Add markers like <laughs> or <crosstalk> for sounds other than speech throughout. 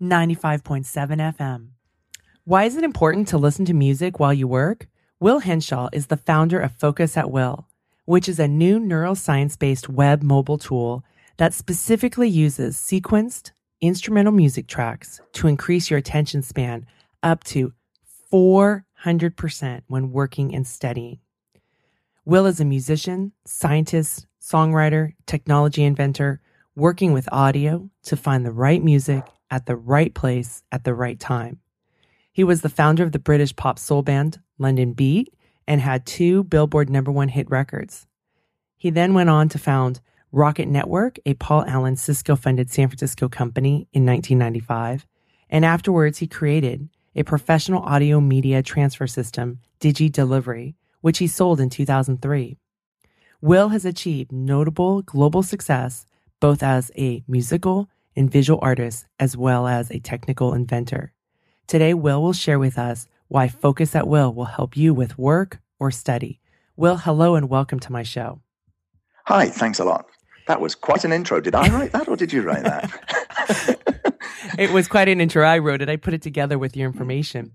95.7 FM. Why is it important to listen to music while you work? Will Henshall is the founder of Focus at Will, which is a new neuroscience based web mobile tool that specifically uses sequenced instrumental music tracks to increase your attention span up to 400% when working and studying. Will is a musician, scientist, songwriter, technology inventor, working with audio to find the right music at the right place at the right time. He was the founder of the British pop soul band Londonbeat and had two Billboard number one hit records. He then went on to found Rocket Network, a Paul Allen Cisco funded San Francisco company, in 1995. And afterwards, he created a professional audio media transfer system, DigiDelivery, which he sold in 2003. Will has achieved notable global success both as a musical and visual artist as well as a technical inventor. Today, Will will share with us why Focus at Will will help you with work or study. Will, hello and welcome to my show. Hi, thanks a lot. That was quite an intro. Did I write that or did you write that? <laughs> it was quite an intro. I wrote it. I put it together with your information.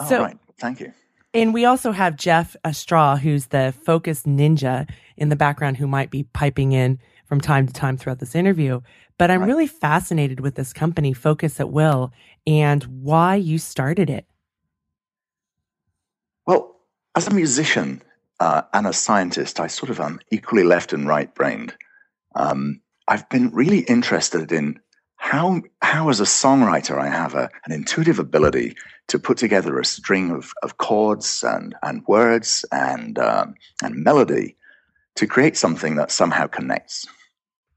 Mm. So, right. Thank you. And we also have Jeff Straw, who's the Focus Ninja in the background, who might be piping in from time to time throughout this interview. But I'm right. really fascinated with this company, Focus at Will, and why you started it. Well, as a musician uh, and a scientist, I sort of am equally left and right brained. Um, I've been really interested in how, how as a songwriter, I have a, an intuitive ability to put together a string of, of chords and, and words and, um, and melody to create something that somehow connects.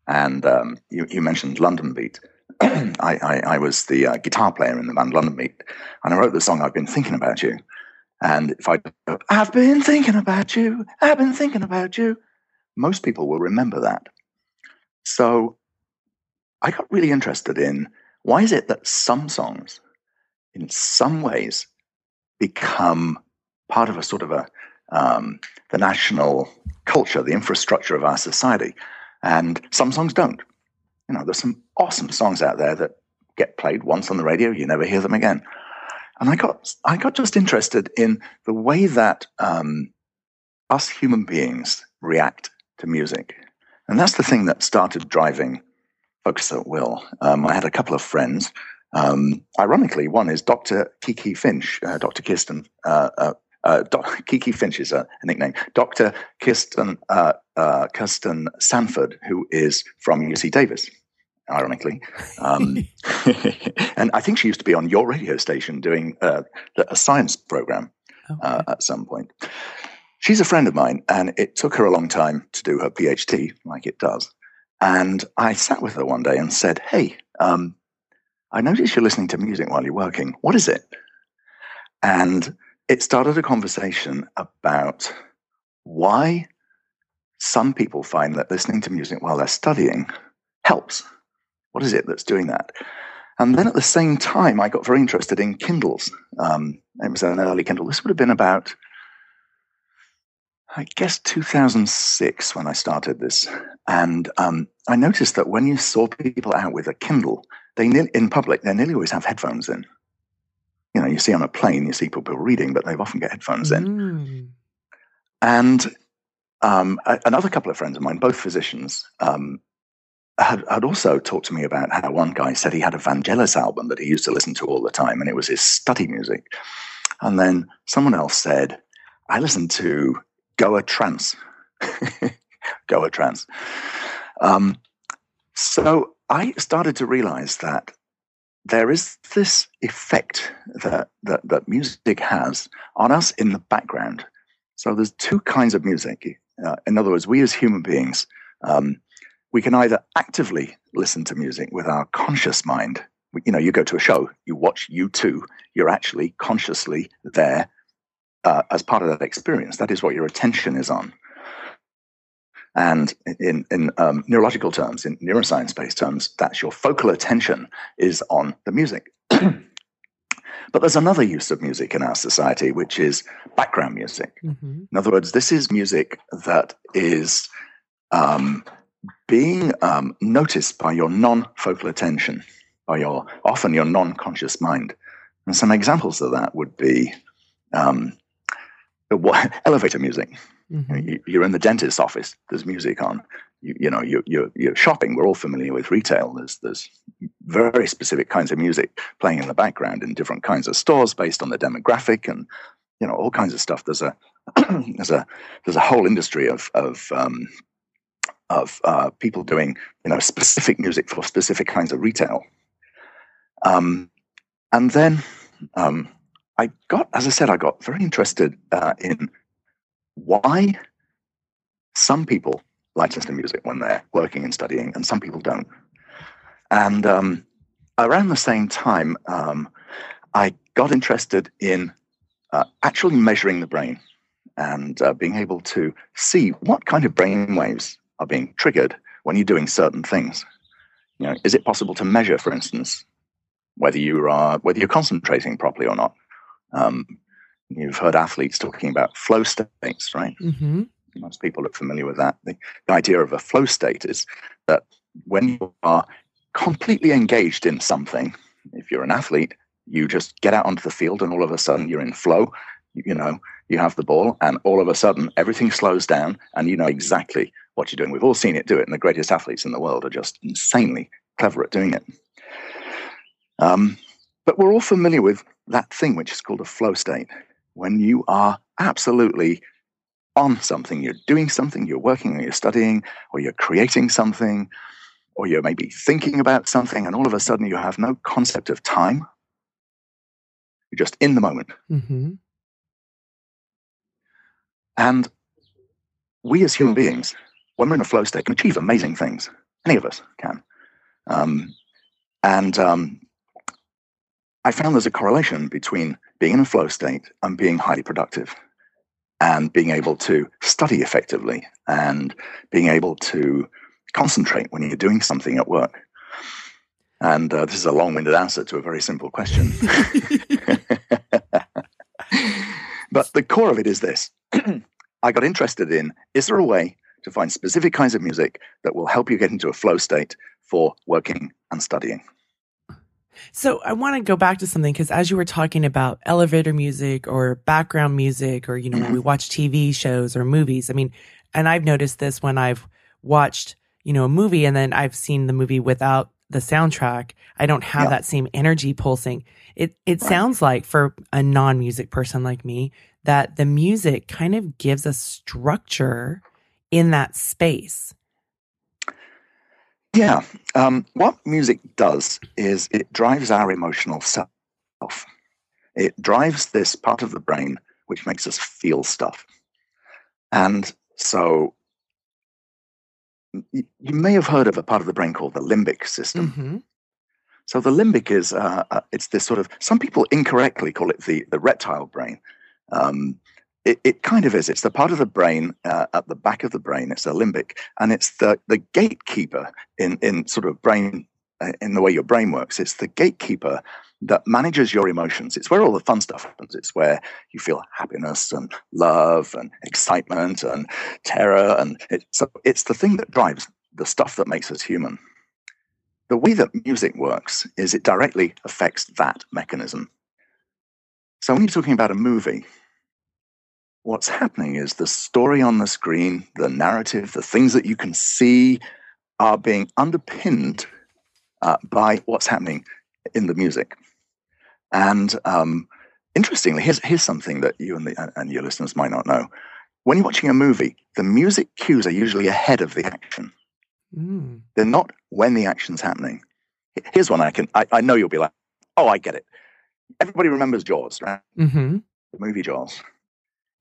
And um, you, you, mentioned Londonbeat. <clears throat> I, I, I, was the uh, guitar player in the band Londonbeat, and I wrote the song "I've Been Thinking About You." And if I, I've been thinking about you, I've been thinking about you, most people will remember that. So I got really interested in why is it that some songs, in some ways, become part of a sort of a um, the national culture, the infrastructure of our society. And some songs don't. You know, there's some awesome songs out there that get played once on the radio, you never hear them again. And I got, I got just interested in the way that um, us human beings react to music. And that's the thing that started driving Focus at Will. Um, I had a couple of friends. Um, ironically, one is Dr. Kiki Finch, uh, Dr. Kirsten uh, uh, uh, <laughs> Kiki Finch is a, a nickname. Dr. Kirsten, uh, uh, Kirsten Sanford, who is from UC Davis, ironically. Um, <laughs> <laughs> and I think she used to be on your radio station doing uh, a science program uh, okay. at some point. She's a friend of mine, and it took her a long time to do her PhD, like it does. And I sat with her one day and said, Hey, um, I noticed you're listening to music while you're working. What is it? And it started a conversation about why some people find that listening to music while they're studying helps. What is it that's doing that? And then at the same time, I got very interested in Kindles. Um, it was an early Kindle. This would have been about, I guess, 2006 when I started this. And um, I noticed that when you saw people out with a Kindle, they in public, they nearly always have headphones in you know, you see on a plane, you see people reading, but they've often get headphones in. Mm. And um, another couple of friends of mine, both physicians, um, had, had also talked to me about how one guy said he had a Vangelis album that he used to listen to all the time, and it was his study music. And then someone else said, I listened to Goa Trance. <laughs> Goa Trance. Um, so I started to realize that there is this effect that, that, that music has on us in the background. So there's two kinds of music. Uh, in other words, we as human beings, um, we can either actively listen to music with our conscious mind you know, you go to a show, you watch U2, you're actually consciously there uh, as part of that experience. That is what your attention is on. And in, in um, neurological terms, in neuroscience based terms, that's your focal attention is on the music. <clears throat> but there's another use of music in our society, which is background music. Mm-hmm. In other words, this is music that is um, being um, noticed by your non focal attention, by your often your non conscious mind. And some examples of that would be um, <laughs> elevator music. Mm-hmm. You- You're in the dentist's office. There's music on. You, you know, you, you're, you're shopping. We're all familiar with retail. There's there's very specific kinds of music playing in the background in different kinds of stores based on the demographic and you know all kinds of stuff. There's a <clears throat> there's a there's a whole industry of of um, of uh, people doing you know specific music for specific kinds of retail. Um, and then um, I got, as I said, I got very interested uh, in why some people like listening to music when they're working and studying, and some people don't. And um, around the same time, um, I got interested in uh, actually measuring the brain and uh, being able to see what kind of brain waves are being triggered when you're doing certain things. You know, is it possible to measure, for instance, whether you are whether you're concentrating properly or not? Um, you've heard athletes talking about flow states, right? Mm-hmm. Most people are familiar with that. The, the idea of a flow state is that when you are completely engaged in something, if you're an athlete, you just get out onto the field and all of a sudden you're in flow. You, you know, you have the ball and all of a sudden everything slows down and you know exactly what you're doing. We've all seen it do it, and the greatest athletes in the world are just insanely clever at doing it. Um, but we're all familiar with that thing which is called a flow state when you are absolutely on something. You're doing something, you're working, or you're studying, or you're creating something, or you're maybe thinking about something, and all of a sudden you have no concept of time. You're just in the moment. Mm-hmm. And we as human beings, when we're in a flow state, can achieve amazing things. Any of us can. Um, and um, I found there's a correlation between being in a flow state and being highly productive and being able to study effectively and being able to concentrate when you're doing something at work. And uh, this is a long winded answer to a very simple question. <laughs> <laughs> but the core of it is this <clears throat> I got interested in is there a way to find specific kinds of music that will help you get into a flow state for working and studying? So I want to go back to something because as you were talking about elevator music or background music or, you know, when we mm-hmm. watch TV shows or movies, I mean, and I've noticed this when I've watched, you know, a movie and then I've seen the movie without the soundtrack. I don't have Yeah. that same energy pulsing. It, it Right. sounds like for a non music person like me that the music kind of gives a structure in that space. Yeah. Um, what music does is it drives our emotional self. It drives this part of the brain which makes us feel stuff. And so you may have heard of a part of the brain called the limbic system. Mm-hmm. So the limbic is uh, uh, it's this sort of some people incorrectly call it the the reptile brain. Um, it, it kind of is. It's the part of the brain uh, at the back of the brain. It's the limbic, and it's the the gatekeeper in in sort of brain uh, in the way your brain works. It's the gatekeeper that manages your emotions. It's where all the fun stuff happens. It's where you feel happiness and love and excitement and terror, and it, so it's the thing that drives the stuff that makes us human the way that music works is it directly affects that mechanism. So when you're talking about a movie, what's happening is the story on the screen, the narrative, the things that you can see are being underpinned uh, by what's happening in the music. And um, interestingly, here's, here's something that you and, the, and your listeners might not know. When you're watching a movie, the music cues are usually ahead of the action. Mm. They're not when the action's happening. Here's one I can, I, I know you'll be like, oh, I get it. Everybody remembers Jaws, right? Mm-hmm. The movie Jaws.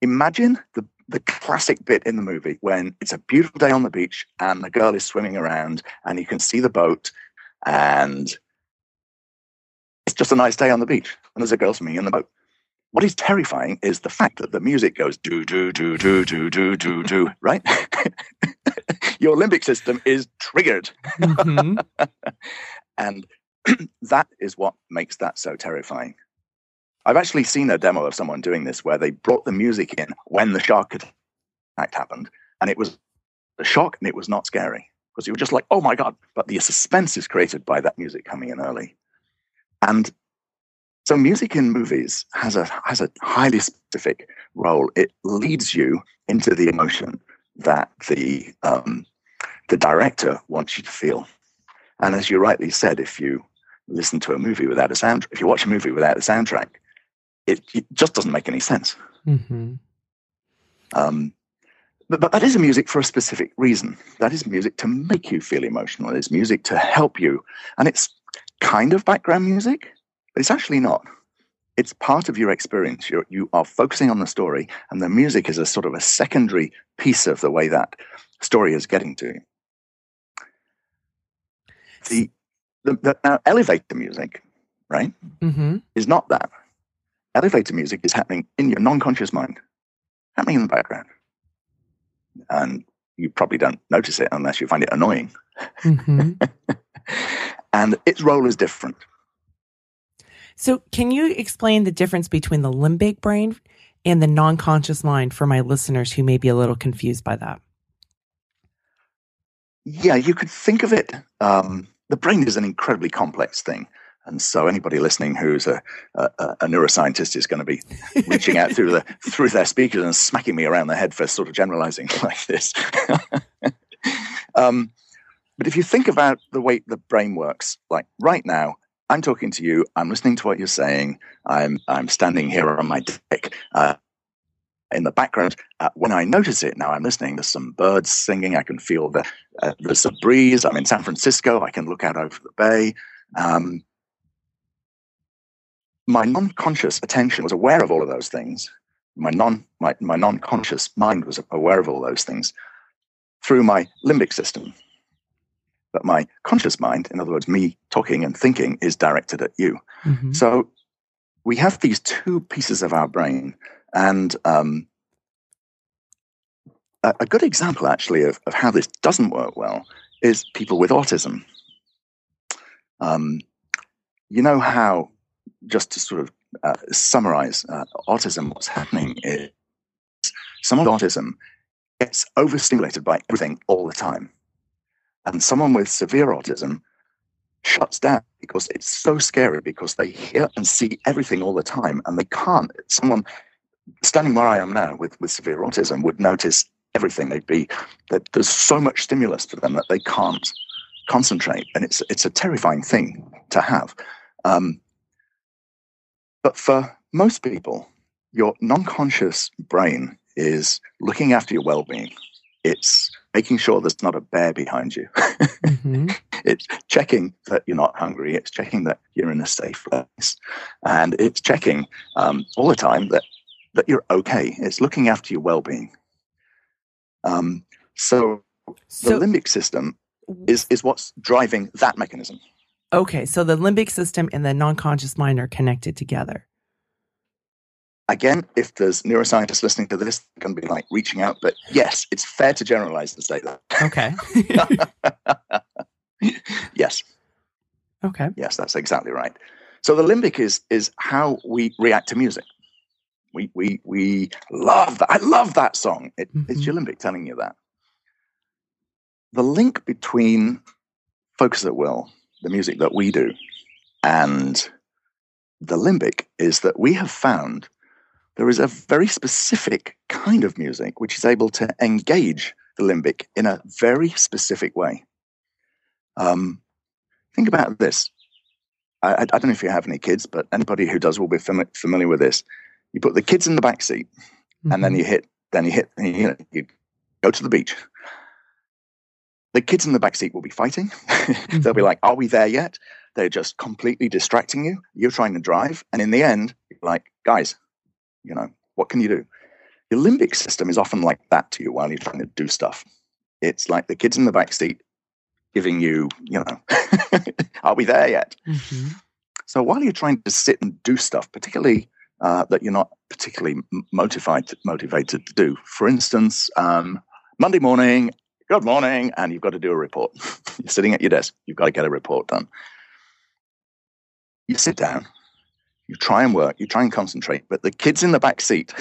Imagine the, the classic bit in the movie when it's a beautiful day on the beach and the girl is swimming around and you can see the boat and it's just a nice day on the beach, and there's a girl swimming in the boat. What is terrifying is the fact that the music goes do do do do do do do do right. <laughs> Your limbic system is triggered, Mhm. <laughs> and <clears throat> that is what makes that so terrifying. I've actually seen a demo of someone doing this where they brought the music in when the shark attack happened, and it was a shock and it was not scary because you were just like, oh my god! But the suspense is created by that music coming in early, and so music in movies has a has a highly specific role. It leads you into the emotion that the um, the director wants you to feel. And as you rightly said, if you listen to a movie without a sound, if you watch a movie without a soundtrack, it, it just doesn't make any sense. Mhm. Um, but, but that is music for a specific reason. That is music to make you feel emotional. It's music to help you, and it's kind of background music, but it's actually not. It's part of your experience. You're, you are focusing on the story, and the music is a sort of a secondary piece of the way that story is getting to you. The, the, the now elevator music, right, Mhm. is not that. Elevator music is happening in your non-conscious mind, happening in the background, and you probably don't notice it unless you find it annoying. Mhm. <laughs> and its role is different. So, can you explain the difference between the limbic brain and the non conscious mind for my listeners who may be a little confused by that? Yeah, you could think of it. Um, the brain is an incredibly complex thing. And so anybody listening who's a, a, a neuroscientist is going to be <laughs> reaching out through the through their speakers and smacking me around the head for sort of generalizing <laughs> like this. <laughs> um, but if you think about the way the brain works, like right now, I'm talking to you. I'm listening to what you're saying. I'm I'm standing here on my deck. Uh, in the background, uh, when I notice it now, I'm listening. There's some birds singing. I can feel the uh, there's a breeze. I'm in San Francisco. I can look out over the bay. Um, my non-conscious attention was aware of all of those things. My non my, my non-conscious mind was aware of all those things through my limbic system. But my conscious mind, in other words, me talking and thinking, is directed at you. Mhm. So we have these two pieces of our brain, and um, a, a good example, actually, of, of how this doesn't work well is people with autism. Um, you know how, just to sort of uh, summarize uh, autism, what's happening is someone with autism gets overstimulated by everything all the time. And someone with severe autism shuts down because it's so scary because they hear and see everything all the time and they can't. Someone standing where I am now with, with severe autism would notice everything. They'd be that there's so much stimulus to them that they can't concentrate, and it's it's a terrifying thing to have. Um, but for most people, your non-conscious brain is looking after your well-being. It's making sure there's not a bear behind you. Mhm. <laughs> it's checking that you're not hungry. It's checking that you're in a safe place, and it's checking um, all the time that that you're okay. It's looking after your well-being. Um, so the limbic system is is what's driving that mechanism. Okay, so the limbic system and the non conscious mind are connected together. Again, if there's neuroscientists listening to this, they're going to be like reaching out. But yes, it's fair to generalize and say that. Okay. <laughs> yes, okay. yes, that's exactly right. So the limbic is is how we react to music. We we we love that. I love that song. It, It's mm-hmm. your limbic telling you that. The link between Focus at Will, the music that we do, and the limbic is that we have found there is a very specific kind of music which is able to engage the limbic in a very specific way. Um, think about this. I, I, don't know if you have any kids, but anybody who does will be fami- familiar with this. You put the kids in the back seat, and then Mhm. you hit, then you hit, you know, you go to the beach. The kids in the back seat will be fighting. <laughs> They'll be Mhm. like, "Are we there yet?" They're just completely distracting you. You're trying to drive, and in the end, like, "Guys, you know, what can you do?" Your limbic system is often like that to you while you're trying to do stuff. It's like the kids in the back seat giving you, you know, <laughs> "Are we there yet?" Mhm. So while you're trying to sit and do stuff, particularly uh, that you're not particularly motivated motivated to do, for instance, um, Monday morning, good morning, and you've got to do a report. <laughs> you're sitting at your desk, you've got to get a report done. You sit down, you try and work, you try and concentrate, but the kids in the back seat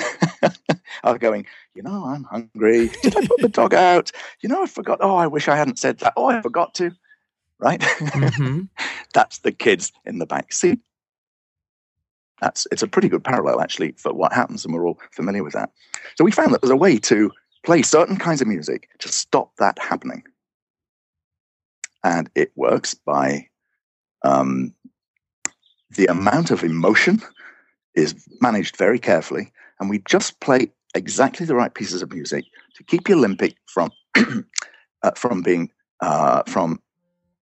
<laughs> are going, you know, I'm hungry. Did I put the dog <laughs> out? You know, I forgot. Oh, I wish I hadn't said that. Oh, I forgot to. Right? hmm That's the kids in the back seat. That's it's a pretty good parallel actually for what happens, and we're all familiar with that. So we found that there's a way to play certain kinds of music to stop that happening, and it works by um, the amount of emotion is managed very carefully, and we just play exactly the right pieces of music to keep your limbic from <clears throat> uh, from being uh, from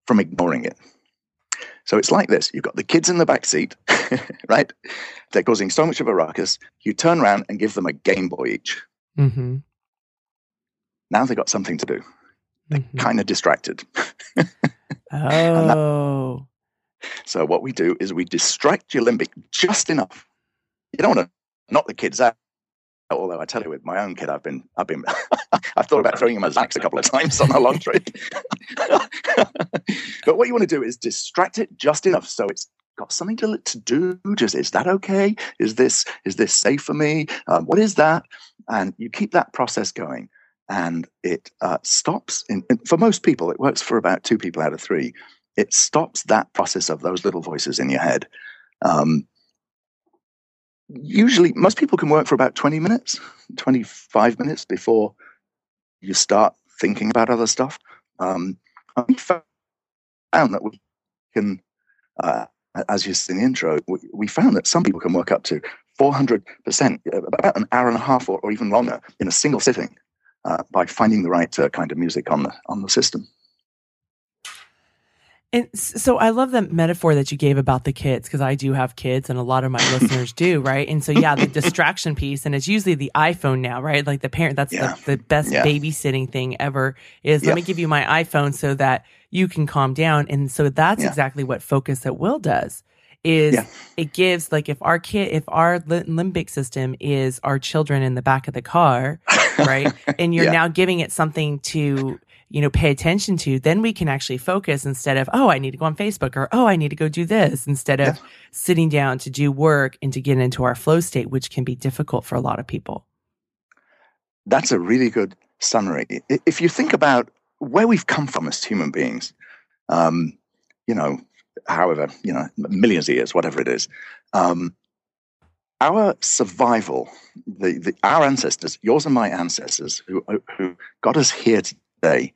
from ignoring it. So it's like this: you've got the kids in the back seat, <laughs> right? They're causing so much of a ruckus. You turn around and give them a Game Boy each. hmm Now they've got something to do. hmm Kind of distracted. <laughs> Oh. So what we do is we distract your limbic just enough. You don't want to knock the kids out. Although I tell you, with my own kid, I've been, I've been, <laughs> I've thought about throwing him a Xanax a couple of times on a long trip. but what you want to do is distract it just enough so it's got something to to do. Just is that okay? Is this is this safe for me? Um, what is that? And you keep that process going, and it uh, stops. In, in- for most people, it works for about two people out of three. It stops that process of those little voices in your head. Um, usually most people can work for about 20 minutes 25 minutes before you start thinking about other stuff um, we found that we can uh, as you see in the intro we, we found that some people can work up to 400% uh, about an hour and a half or, or even longer in a single sitting uh, by finding the right uh, kind of music on the on the system And so I love the metaphor that you gave about the kids because I do have kids and a lot of my <laughs> listeners do, right? And so, yeah, the distraction piece, and it's usually the iPhone now, right? Like the parent, that's Yeah. the, the best Yeah. babysitting thing ever is Yeah. let me give you my iPhone so that you can calm down. And so that's exactly what Focus at Will does is it gives like if our kid, if our limbic system is our children in the back of the car, right? <laughs> and you're Yeah. now giving it something to you know pay attention to then we can actually focus instead of oh i need to go on facebook or oh i need to go do this instead of Yeah. sitting down to do work and to get into our flow state which can be difficult for a lot of people That's a really good summary. If you think about where we've come from as human beings, um, you know, however, you know, millions of years, whatever it is, um, our survival, the, the our ancestors, yours and my ancestors, who who got us here today,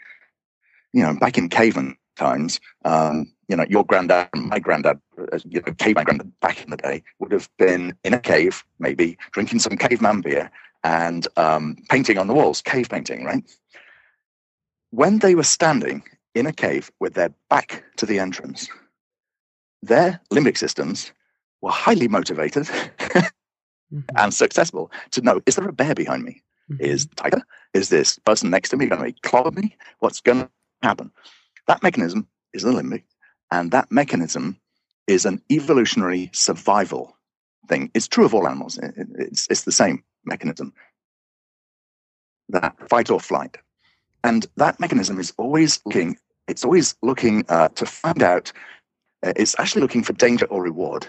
you know, back in caveman times, um, you know, your granddad and my granddad, uh, you know, caveman granddad back in the day, would have been in a cave, maybe drinking some caveman beer and um, painting on the walls, cave painting, right? When they were standing in a cave with their back to the entrance, their limbic systems were highly motivated Mhm. and successful to know is there a bear behind me? Mhm. Is tiger? Is this person next to me going to clobber me? What's going to happen? That mechanism is the limbic, and that mechanism is an evolutionary survival thing. It's true of all animals. It- it- It's, it's the same mechanism. That fight or flight, and that mechanism is always looking. It's always looking uh, to find out. uh, It's actually looking for danger or reward,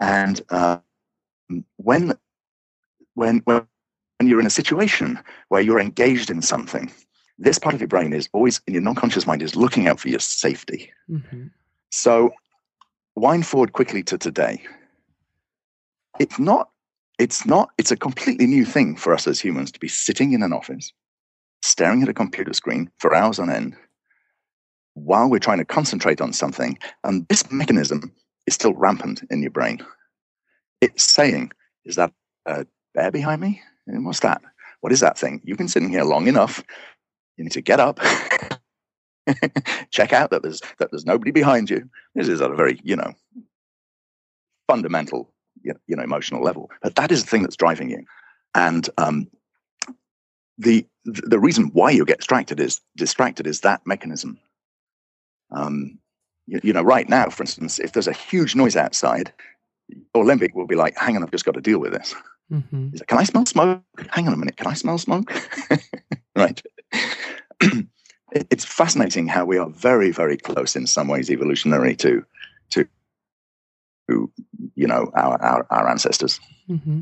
and uh, when when when you're in a situation where you're engaged in something, this part of your brain is always in your non-conscious mind is looking out for your safety. Mhm. So wind forward quickly to today. It's not, it's not, it's a completely new thing for us as humans to be sitting in an office, staring at a computer screen for hours on end while we're trying to concentrate on something. And this mechanism is still rampant in your brain. It's saying, is that a bear behind me? And what's that? What is that thing? You've been sitting here long enough. You need to get up, <laughs> check out that there's that there's nobody behind you. This is at a very you know fundamental you know, emotional level, but that is the thing that's driving you. And um, the the reason why you get distracted is distracted is that mechanism. Um, you, you know, right now, for instance, if there's a huge noise outside, your limbic will be like, hang on, I've just got to deal with this. hmm He's like, Can I smell smoke? Hang on a minute. Can I smell smoke? <laughs> right. <clears throat> It's fascinating how we are very, very close in some ways evolutionary to, to, to you know, our, our, our ancestors. hmm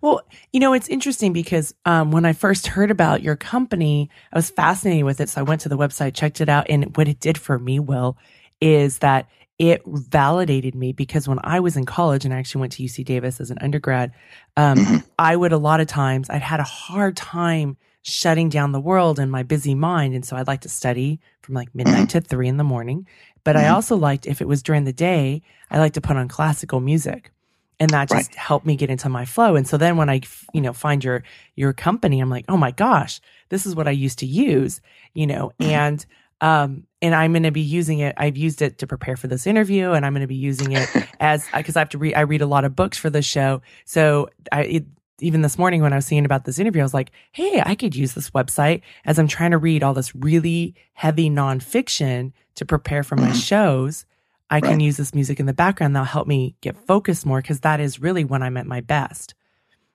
Well, you know, it's interesting because um, when I first heard about your company, I was fascinated with it. So I went to the website, checked it out. And what it did for me, Will, is that it validated me because when I was in college and I actually went to UC Davis as an undergrad, um, Mhm. I would a lot of times, I'd had a hard time shutting down the world and my busy mind. And so I'd like to study from like midnight to three in the morning. But I Mhm. also liked, if it was during the day, I like to put on classical music and that just helped me get into my flow and so then when I, you know find your your company i'm like oh my gosh this is what i used to use you know Mhm. and um and i'm going to be using it i've used it to prepare for this interview and i'm going to be using it <laughs> as because i have to read i read a lot of books for this show so i it, even this morning when i was seeing about this interview i was like hey i could use this website as i'm trying to read all this really heavy nonfiction to prepare for my Mhm. shows I can Right. use this music in the background. That'll help me get focused more because that is really when I'm at my best.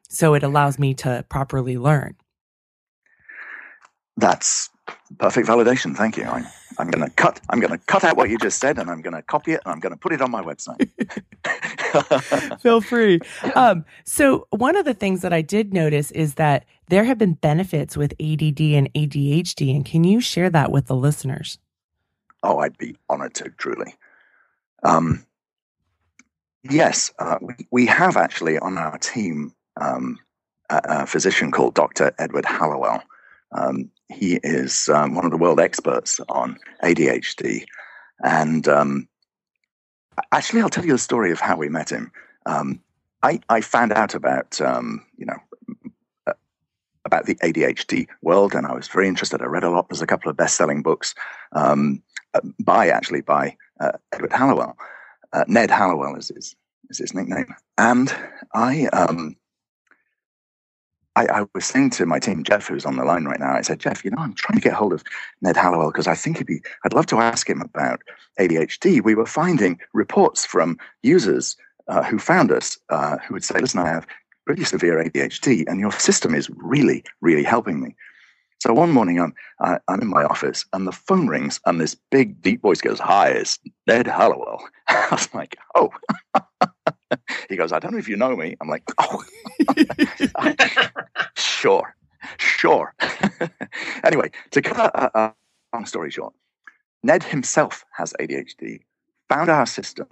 So it allows me to properly learn. That's perfect validation. Thank you. I, I'm going to cut. I'm going to cut out what you just said, and I'm going to copy it, and I'm going to put it on my website. <laughs> Feel free. Um, so one of the things that I did notice is that there have been benefits with ADD and ADHD. And can you share that with the listeners? oh, I'd be honored to. Truly. Um, yes, uh, we, we have actually on our team um, a, a physician called Dr. Edward Hallowell. Um, he is um, one of the world experts on ADHD, and um, actually, I'll tell you the story of how we met him. Um, I, I found out about um, you know uh, about the ADHD world, and I was very interested. I read a lot. There's a couple of best-selling books um, uh, by actually by uh, Edward Hallowell. Uh, Ned Hallowell is his is his nickname, and I um. I, I was saying to my team, Jeff, who's on the line right now, I said, Jeff, you know, I'm trying to get hold of Ned Hallowell because I think he'd be, I'd love to ask him about ADHD. We were finding reports from users uh, who found us uh, who would say, listen, I have pretty severe ADHD and your system is really, really helping me. So one morning I'm, I, I'm in my office and the phone rings and this big deep voice goes, hi, it's Ned Hallowell. <laughs> I was like, oh. <laughs> <laughs> he goes, I don't know if you know me. I'm like, <laughs> oh, <laughs> sure, sure. anyway, to cut a, a long story short, Ned himself has ADHD, found our system,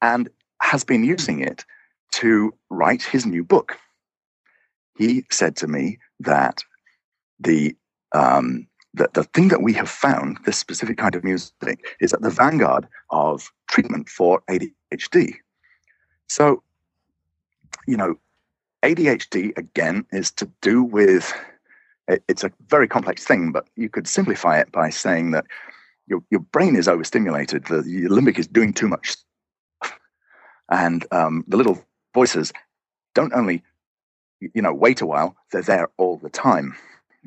and has been using it to write his new book. He said to me that the um, the, the thing that we have found, this specific kind of music, is at the vanguard of treatment for ADHD. So, you know, ADHD again is to do with it- it's a very complex thing, but you could simplify it by saying that your, your brain is overstimulated, the limbic is doing too much. And um, the little voices don't only, you know, wait a while, they're there all the time.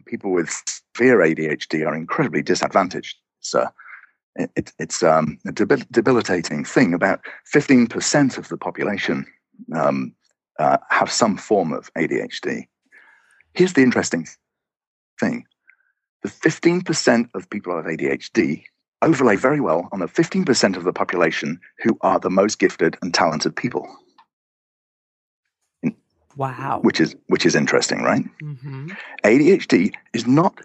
People with severe ADHD are incredibly disadvantaged. So it, it, it's um, a debil- debilitating thing. About 15% of the population um, uh, have some form of ADHD. Here's the interesting thing the 15% of people who have ADHD overlay very well on the 15% of the population who are the most gifted and talented people, Wow. which is, which is interesting, right? hmm ADHD is not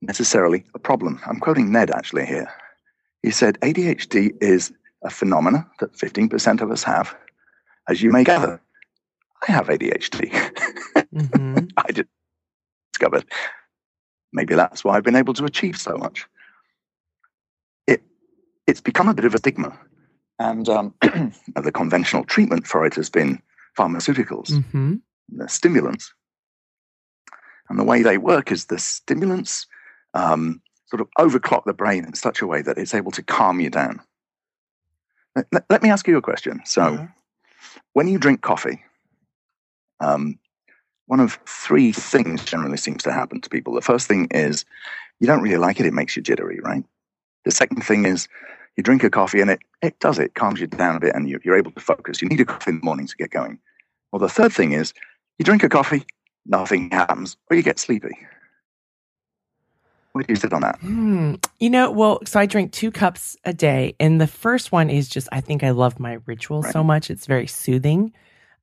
necessarily a problem. I'm quoting Ned actually here. He said ADHD is a phenomena that 15% of us have. As you may gather, I have ADHD. hmm <laughs> I just discovered maybe that's why I've been able to achieve so much. It it's become a bit of a stigma, and um, <clears throat> the conventional treatment for it has been pharmaceuticals, hmm the stimulants, and the way they work is the stimulants um, sort of overclock the brain in such a way that it's able to calm you down. Let, let- me ask you a question. So, Uh-huh. when you drink coffee, um, one of three things generally seems to happen to people. The first thing is you don't really like it, it makes you jittery, right? The second thing is You drink a coffee and it, it does it, calms you down a bit and you, you're able to focus. You need a coffee in the morning to get going. Well, the third thing is you drink a coffee, nothing happens, or you get sleepy. Where do you sit on that? Hmm. You know, well, so I drink two cups a day, and the first one is just I think I love my ritual so much; it's very soothing.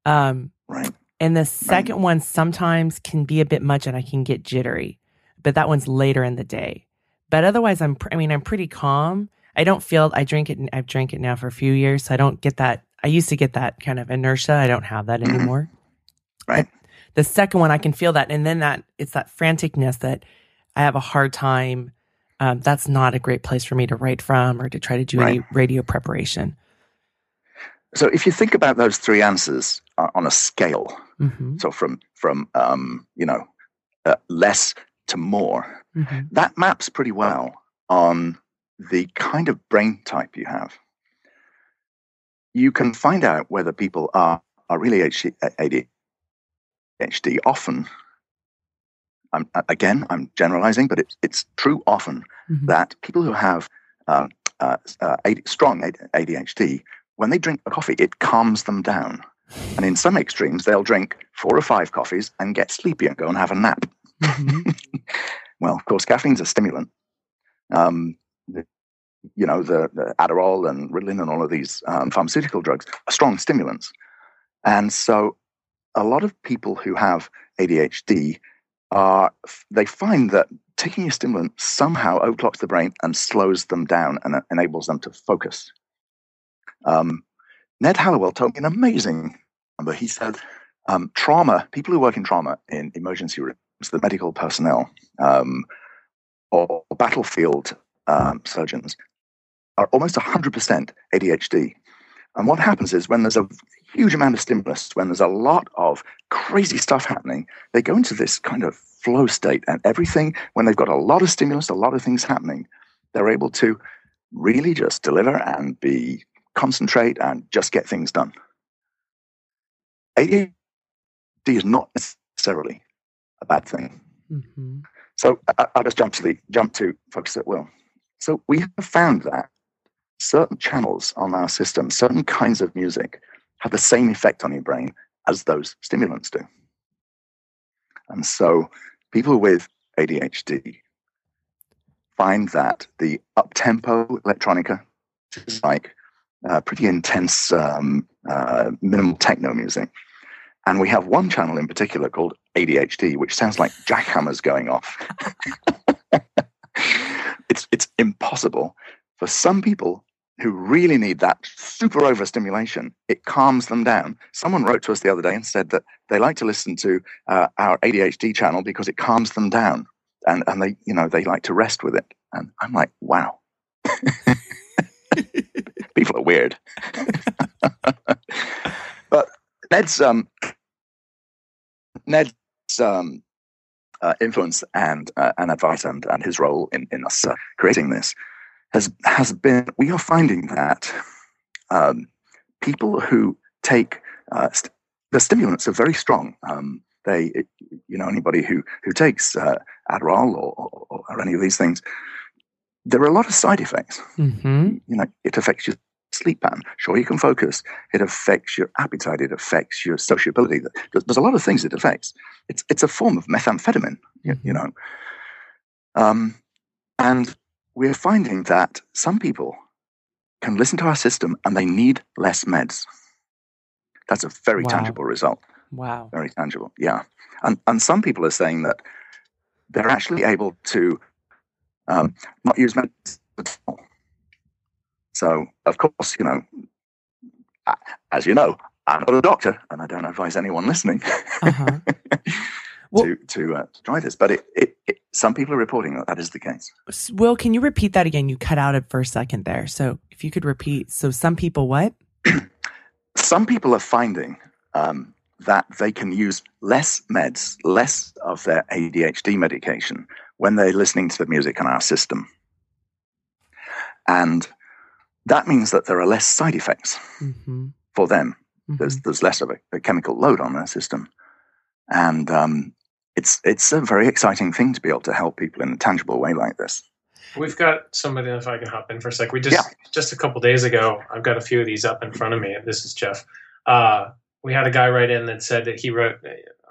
Um, Right. and the second one sometimes can be a bit much, and I can get jittery, but that one's later in the day. But otherwise, I'm pr- I mean I'm pretty calm. I don't feel I drink it. I've drank it now for a few years, so I don't get that. I used to get that kind of inertia. I don't have that Mhm. anymore. Right. The second one, I can feel that, and then that it's that franticness that I have a hard time. Um, that's not a great place for me to write from or to try to do any radio preparation. So if you think about those three answers uh, on a scale, hmm so from from um, you know uh, less to more, hmm that maps pretty well on the kind of brain type you have. You can find out whether people are are really HD, ADHD often. I'm, again, I'm generalizing, but it's it's true often hmm that people who have uh, uh, uh, strong ADHD, when they drink a coffee, it calms them down. And in some extremes, they'll drink four or five coffees and get sleepy and go and have a nap. hmm <laughs> Well, of course, caffeine's a stimulant. Um, the, you know, the, the Adderall and Ritalin and all of these um, pharmaceutical drugs are strong stimulants. And so a lot of people who have ADHD are, they find that taking a stimulant somehow overclocks the brain and slows them down and enables them to focus. Um, Ned Hallowell told me an amazing number. He said, um, trauma, people who work in trauma in emergency rooms, the medical personnel, um, or battlefield um, surgeons, are almost 100% ADHD. And what happens is when there's a huge amount of stimulus, when there's a lot of crazy stuff happening, they go into this kind of flow state. And everything, when they've got a lot of stimulus, a lot of things happening, they're able to really just deliver and be concentrate and just get things done. ADHD is not necessarily a bad thing. hmm So I- I'll just jump to the jump to focus at will. So we have found that certain channels on our system, certain kinds of music, have the same effect on your brain as those stimulants do. And so people with ADHD find that the up-tempo electronica, which is like uh, pretty intense um, uh, minimal techno music, and we have one channel in particular called ADHD, which sounds like jackhammers going off. <laughs> <laughs> it's it's impossible for some people who really need that super overstimulation. It calms them down. Someone wrote to us the other day and said that they like to listen to uh, our ADHD channel because it calms them down, and and they you know they like to rest with it. And I'm like, wow, <laughs> people are weird. <laughs> but Ned's um, Ned's um, uh, influence and uh, and advice and, and his role in in us uh, creating this has has been we are finding that um, people who take uh, st- the stimulants are very strong. Um, they, you know, anybody who who takes uh, Adderall or, or, or any of these things, there are a lot of side effects hmm you know, it affects your sleep pattern. Sure, you can focus. It affects your appetite. It affects your sociability. There's, a lot of things it affects. It's it's a form of methamphetamine, you, you know. Um, and we're finding that some people can listen to our system and they need less meds. That's a very Wow. tangible result. Wow. Very tangible, yeah. And and some people are saying that they're actually able to um, not use meds at all. So, of course, you know, as you know, I'm not a doctor, and I don't advise anyone listening Uh-huh. <laughs> Well- to to, uh, to try this. But it, it, it, some people are reporting that that is the case. Will, can you repeat that again? You cut out it for a second there. So if you could repeat. So some people what? <clears throat> Some people are finding um, that they can use less meds, less of their ADHD medication when they're listening to the music on our system. And that means that there are less side effects hmm for them. Mm-hmm. There's, there's less of a, a chemical load on their system. And um, it's, it's a very exciting thing to be able to help people in a tangible way like this. We've got somebody. If I can hop in for a sec, we just Yeah. just a couple days ago. I've got a few of these up in front of me. This is Jeff. Uh, we had a guy write in that said that he wrote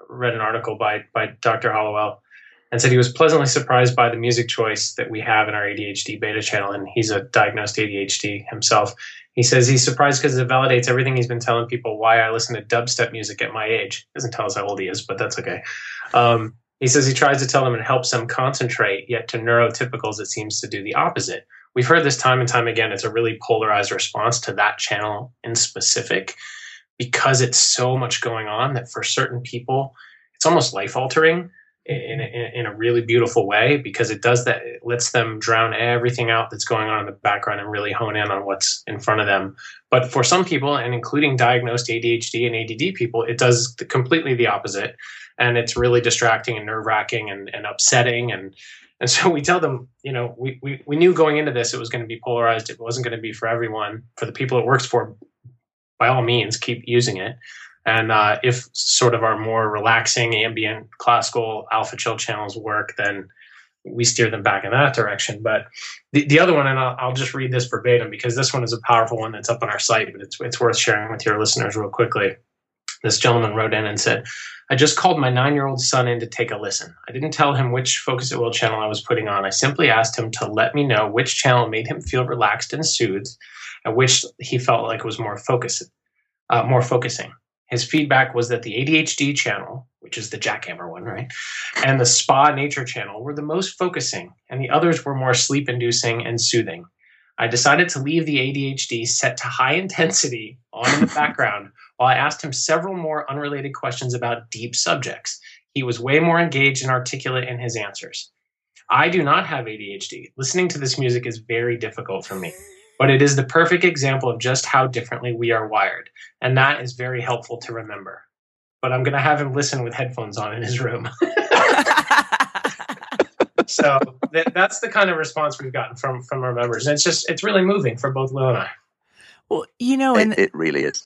read an article by by Dr. Hallowell and said he was pleasantly surprised by the music choice that we have in our ADHD beta channel. And he's a diagnosed ADHD himself. He says he's surprised because it validates everything he's been telling people why I listen to dubstep music at my age. Doesn't tell us how old he is, but that's okay. Um, he says he tries to tell them it helps them concentrate, yet to neurotypicals, it seems to do the opposite. We've heard this time and time again. It's a really polarized response to that channel in specific because it's so much going on that for certain people, it's almost life altering in, in, in a really beautiful way because it does that. It lets them drown everything out that's going on in the background and really hone in on what's in front of them. But for some people, and including diagnosed ADHD and ADD people, it does completely the opposite. And it's really distracting and nerve wracking and, and upsetting. And, and so we tell them, you know, we, we, we knew going into this it was going to be polarized. It wasn't going to be for everyone. For the people it works for, by all means, keep using it. And uh, if sort of our more relaxing ambient classical alpha chill channels work, then we steer them back in that direction. But the, the other one, and I'll, I'll just read this verbatim because this one is a powerful one that's up on our site, but it's, it's worth sharing with your listeners real quickly. This gentleman wrote in and said, I just called my nine year old son in to take a listen. I didn't tell him which Focus at Will channel I was putting on. I simply asked him to let me know which channel made him feel relaxed and soothed, and which he felt like was more focused, uh, more focusing. His feedback was that the ADHD channel, which is the jackhammer one, right, and the spa nature channel were the most focusing, and the others were more sleep inducing and soothing. I decided to leave the ADHD set to high <laughs> intensity on in the background while I asked him several more unrelated questions about deep subjects. He was way more engaged and articulate in his answers. I do not have ADHD. Listening to this music is very difficult for me, but it is the perfect example of just how differently we are wired, and that is very helpful to remember. But I'm going to have him listen with headphones on in his room. <laughs> so that, that's the kind of response we've gotten from from our members. And it's just it's really moving for both Will and I. well, you know, and It, it really is.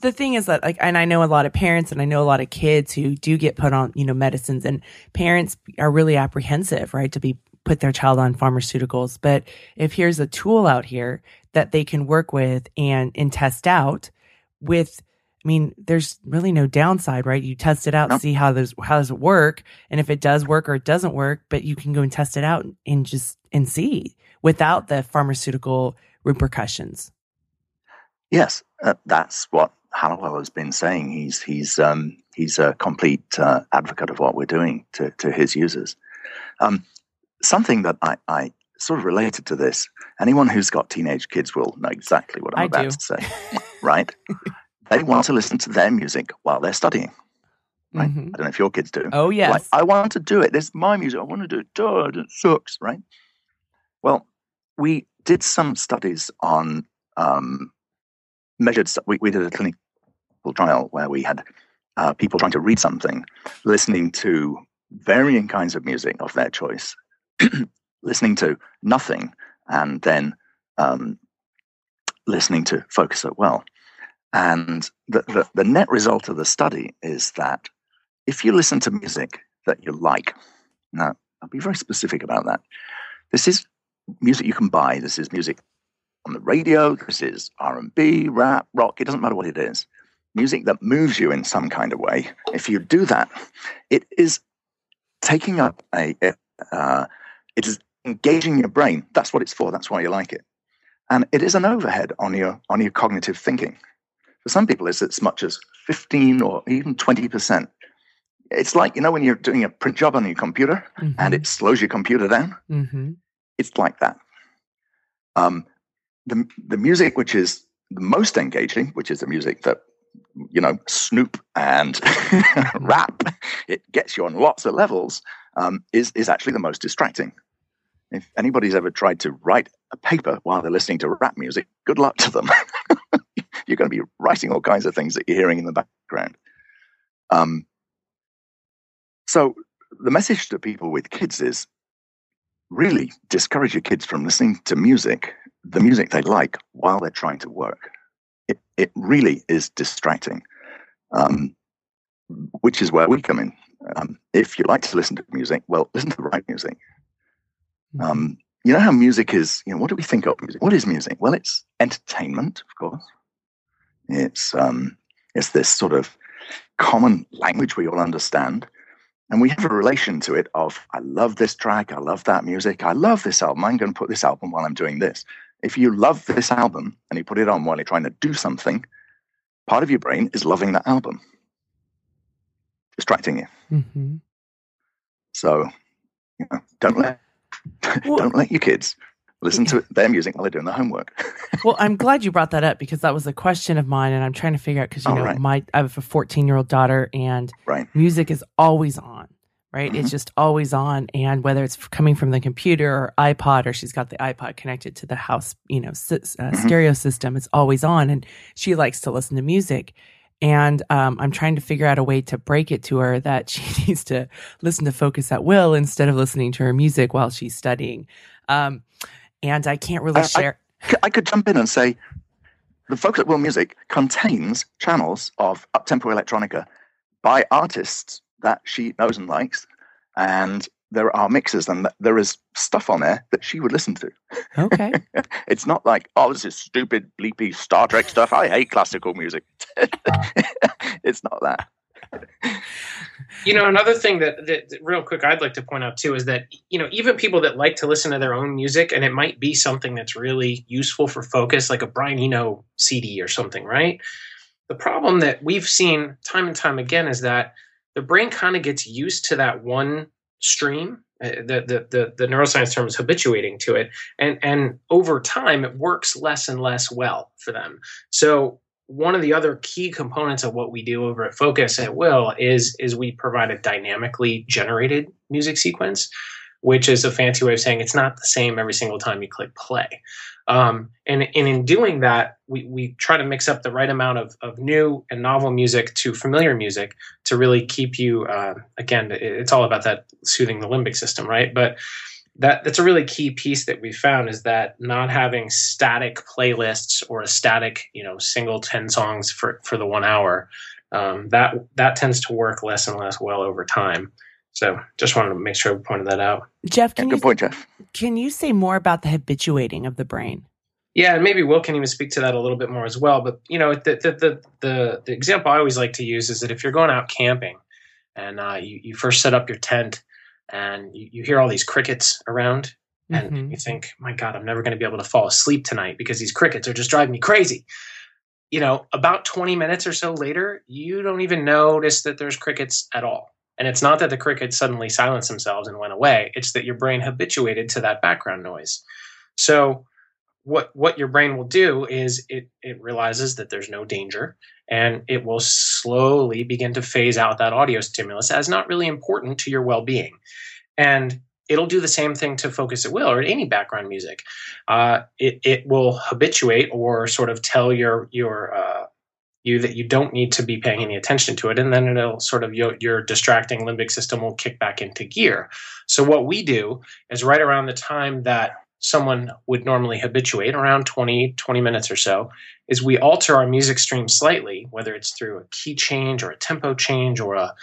The thing is that like and i know a lot of parents and i know a lot of kids who do get put on you know medicines and parents are really apprehensive right to be put their child on pharmaceuticals. But if here's a tool out here that they can work with and and test out with i mean there's really no downside right? You test it out No. see how does how does it work. And if it does work or it doesn't work but you can go and test it out and just and see without the pharmaceutical repercussions Yes, uh, that's what Hallowell has been saying. He's he's um, he's a complete uh, advocate of what we're doing to, to his users. Um, something that I, I sort of related to this. Anyone who's got teenage kids will know exactly what I'm I about do. to say. right? they want to listen to their music while they're studying. Right? Mhm. I don't know if your kids do. oh yes Like, I want to do it. This is my music. I want to do it. Duh, it sucks, right? Well, we did some studies on um, measured. We, we did a clinical trial where we had uh, people trying to read something, listening to varying kinds of music of their choice, <clears throat> listening to nothing, and then um, listening to Focus at Will. And the, the, the net result of the study is that if you listen to music that you like, now I'll be very specific about that. This is music you can buy. This is music on the radio. This is R and B, rap, rock. It doesn't matter what it is. Music that moves you in some kind of way. If you do that, it is taking up a. Uh, it is engaging your brain. That's what it's for. That's why you like it, and it is an overhead on your on your cognitive thinking. For some people, it's as much as fifteen or even twenty percent it's like you know when you're doing a print job on your computer and it slows your computer down mm-hmm. it's like that um, the, the music which is the most engaging which is the music that you know snoop and <laughs> rap it gets you on lots of levels um, is, is actually the most distracting. If anybody's ever tried to write a paper while they're listening to rap music good luck to them. <laughs> You're going to be writing all kinds of things that you're hearing in the background. Um, so the message to people with kids is really discourage your kids from listening to music, the music they like, while they're trying to work. It, it really is distracting, um, which is where we come in. Um, if you like to listen to music, well, listen to the right music. Um, you know how music is, you know, what do we think of music? What is music? Well, it's entertainment, of course. It's um, it's this sort of common language we all understand. And we have a relation to it of, I love this track, I love that music, I love this album, I'm going to put this album while I'm doing this. If you love this album and you put it on while you're trying to do something, part of your brain is loving that album, distracting you. Mm-hmm. So, you know, don't let <laughs> Well- don't let your kids listen to their music while they're doing their homework. <laughs> well, I'm glad you brought that up because that was a question of mine, and I'm trying to figure out because you Oh, know right. my I have a 14 year old daughter, and right. music is always on, right? Mhm. It's just always on, and whether it's coming from the computer or iPod, or she's got the iPod connected to the house, you know, uh, Mhm. stereo system, it's always on, and she likes to listen to music. And um, I'm trying to figure out a way to break it to her that <laughs> she needs to listen to Focus at Will instead of listening to her music while she's studying. Um, and I can't really I- I- share. C- I could jump in and say the Focus at Will music contains channels of uptempo electronica by artists that she knows and likes, and there are mixes and there is stuff on there that she would listen to. okay. <laughs> It's not like, oh, this is stupid, bleepy Star Trek stuff. I hate classical music. <laughs> it's not that. You know, another thing that, that, that real quick I'd like to point out too is that you know even people that like to listen to their own music and it might be something that's really useful for focus, like a Brian Eno CD or something, right? The problem that we've seen time and time again is that the brain kind of gets used to that one stream. Uh, the, the the the neuroscience term is habituating to it, and and over time it works less and less well for them. So one of the other key components of what we do over at Focus at Will is is we provide a dynamically generated music sequence, which is a fancy way of saying it's not the same every single time you click play. Um, and, and in doing that, we, we try to mix up the right amount of, of new and novel music to familiar music to really keep you, uh, again, it's all about that soothing the limbic system, right? But that that's a really key piece that we found is that not having static playlists or a static you know single 10 songs for for the one hour um, that that tends to work less and less well over time so just wanted to make sure we pointed that out Jeff, Yeah, can good you point, Jeff. can you say more about the habituating of the brain? yeah and maybe will can even speak to that a little bit more as well but you know the the the, the, the example i always like to use is that if you're going out camping and uh, you, you first set up your tent and you, you hear all these crickets around and Mhm. you think, my God, I'm never going to be able to fall asleep tonight because these crickets are just driving me crazy. You know, about 20 minutes or so later, you don't even notice that there's crickets at all. And it's not that the crickets suddenly silenced themselves and went away, it's that your brain habituated to that background noise. So, what, what your brain will do is it, it realizes that there's no danger and it will slowly begin to phase out that audio stimulus as not really important to your well being. And it'll do the same thing to focus at will or any background music. Uh, it, it will habituate or sort of tell your your uh, you that you don't need to be paying any attention to it, and then it'll sort of your, your distracting limbic system will kick back into gear. So what we do is right around the time that someone would normally habituate around 20 20 minutes or so is we alter our music stream slightly whether it's through a key change or a tempo change or a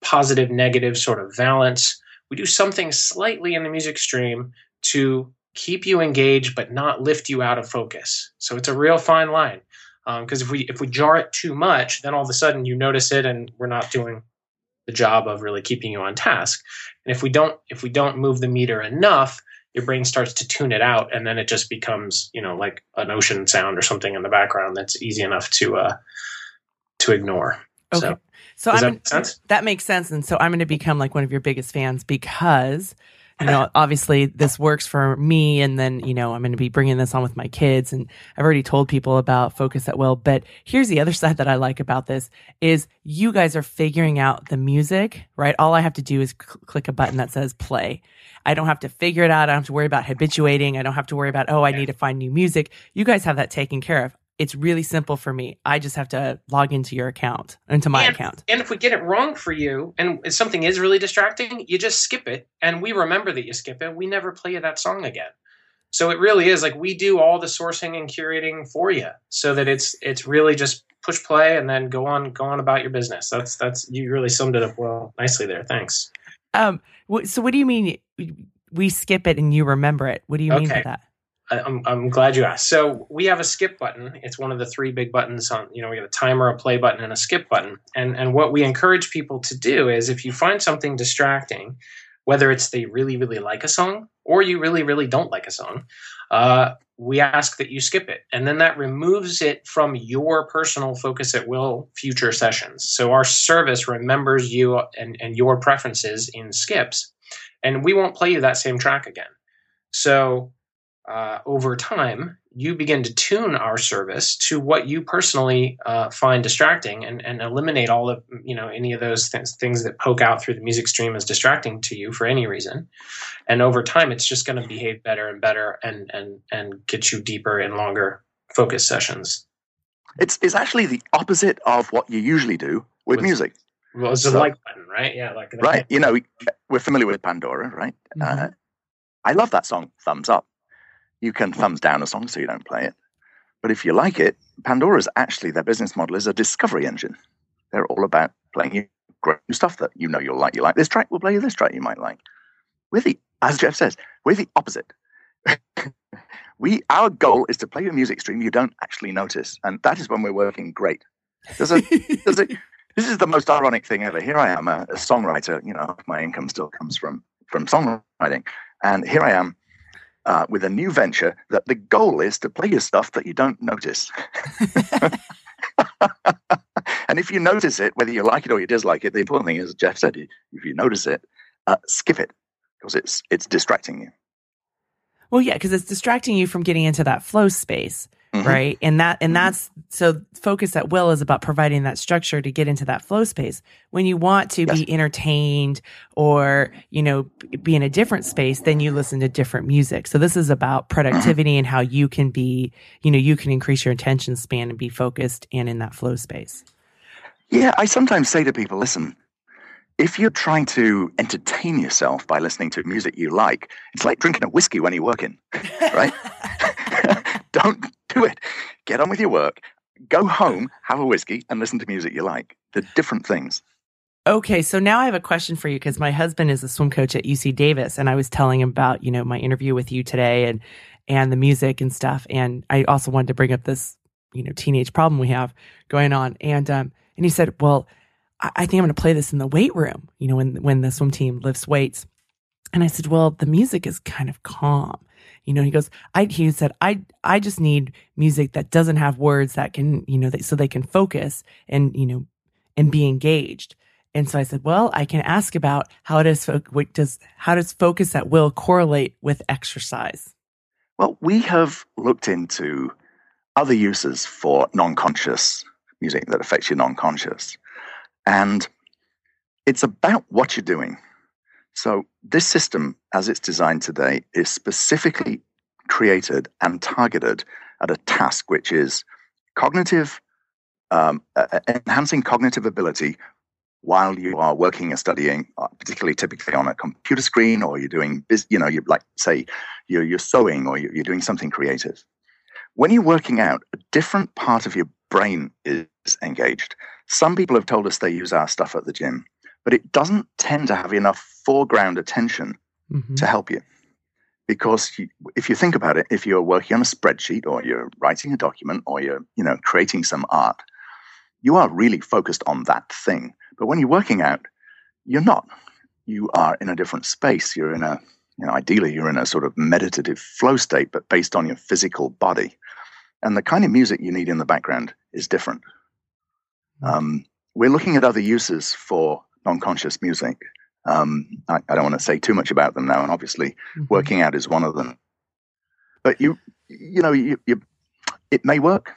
positive negative sort of valence. We do something slightly in the music stream to keep you engaged but not lift you out of focus. So it's a real fine line because if we if we jar it too much then all of a sudden you notice it and we're not doing the job of really keeping you on task. And if we don't if we don't move the meter enough your brain starts to tune it out and then it just becomes you know like an ocean sound or something in the background that's easy enough to uh to ignore. Okay. so So does that make sense? that makes sense, and so I'm going to become like one of your biggest fans because you know obviously this works for me, and then you know I'm going to be bringing this on with my kids, and I've already told people about Focus at Will. But here's the other <laughs> side that I like about this is you guys are figuring out the music, right? All I have to do is cl- click a button that says play. I don't have to figure it out. I don't have to worry about habituating. I don't have to worry about, oh, I need to find new music. You guys have that taken care of. It's really simple for me. I just have to log into your account, into my And- account. And if we get it wrong for you and something is really distracting, you just skip it and we remember that you skip it. We never play you that song again. So it really is like we do all the sourcing and curating for you so that it's it's really just push play and then go on go on about your business. That's that's you really summed it up well nicely there. Thanks. Um. So, what do you mean? we skip it and you remember it. What do you mean by that? I'm, I'm glad you asked. So we have a skip button. It's one of the three big buttons on, you know, we have a timer, a play button, and a skip button. And and what we encourage people to do is if you find something distracting, whether it's they really, really like a song or you really, really don't like a song, uh, we ask that you skip it. And then that removes it from your personal focus at will future sessions. So our service remembers you and, and your preferences in skips, and we won't play you that same track again. So uh, over time, you begin to tune our service to what you personally uh, find distracting and, and eliminate all of you know any of those th- things that poke out through the music stream as distracting to you for any reason. And over time, it's just going to behave better and better and and and get you deeper and longer focus sessions. It's it's actually the opposite of what you usually do with With- music, Well, it's a So- like button, right? Yeah, like right? You know, we're familiar with Pandora, right? Uh, I love that song, Thumbs Up. You can thumbs down a song so you don't play it. But if you like it, Pandora's actually their business model is a discovery engine. They're all about playing you great new stuff that you know you'll like. You like this track, we'll play you this track you might like. We're the, as Jeff says, we're the opposite. <laughs> we our goal is to play a music stream you don't actually notice, and that is when we're working great. There's a, there's a, <laughs> this is the most ironic thing ever. Here I am, a, a songwriter. You know, my income still comes from from songwriting, and here I am uh, with a new venture that the goal is to play you stuff that you don't notice. <laughs> and if you notice it, whether you like it or you dislike it, the important thing is, Jeff said, if you notice it, uh, skip it because it's it's distracting you. Well, yeah, because it's distracting you from getting into that flow space, Mhm. right? And that and Mhm. that's so focus at will is about providing that structure to get into that flow space. When you want to be entertained or you know be in a different space, then you listen to different music. So this is about productivity and how you can be, you know, you can increase your attention span and be focused and in that flow space. Yeah, I sometimes say to people, listen, if you're trying to entertain yourself by listening to music you like, it's like drinking a whiskey when you're working, right? <laughs> Don't do it. Get on with your work. Go home, have a whiskey, and listen to music you like. They're different things. Okay, so now I have a question for you because my husband is a swim coach at UC Davis, and I was telling him about you know my interview with you today and and the music and stuff, and I also wanted to bring up this you know teenage problem we have going on, and um and he said, well, I, I think I'm going to play this in the weight room, you know, when when the swim team lifts weights, and I said, well, the music is kind of calm. You know, he goes, I, he said, I, I just need music that doesn't have words that can, you know, that, so they can focus and, you know, and be engaged. And so I said, well, I can ask about how does, what does, how does focus at will correlate with exercise? Well, we have looked into other uses for non conscious music that affects your non conscious. And it's about what you're doing. So, this system, as it's designed today, is specifically created and targeted at a task which is cognitive, um, uh, enhancing cognitive ability while you are working or studying, uh, particularly typically on a computer screen, or you're doing, you know, you like say you're, you're sewing or you're doing something creative. When you're working out, a different part of your brain is engaged. Some people have told us they use our stuff at the gym, but it doesn't tend to have enough foreground attention Mhm. to help you. Because you, if you think about it, if you're working on a spreadsheet or you're writing a document or you're, you know, creating some art, you are really focused on that thing. But when you're working out, you're not. You are in a different space. You're in a, you know, ideally you're in a sort of meditative flow state, but based on your physical body. And the kind of music you need in the background is different. Um, we're looking at other uses for non-conscious music. Um, I, I don't want to say too much about them now, and obviously Mhm. working out is one of them. But you, you know, you, you, it may work,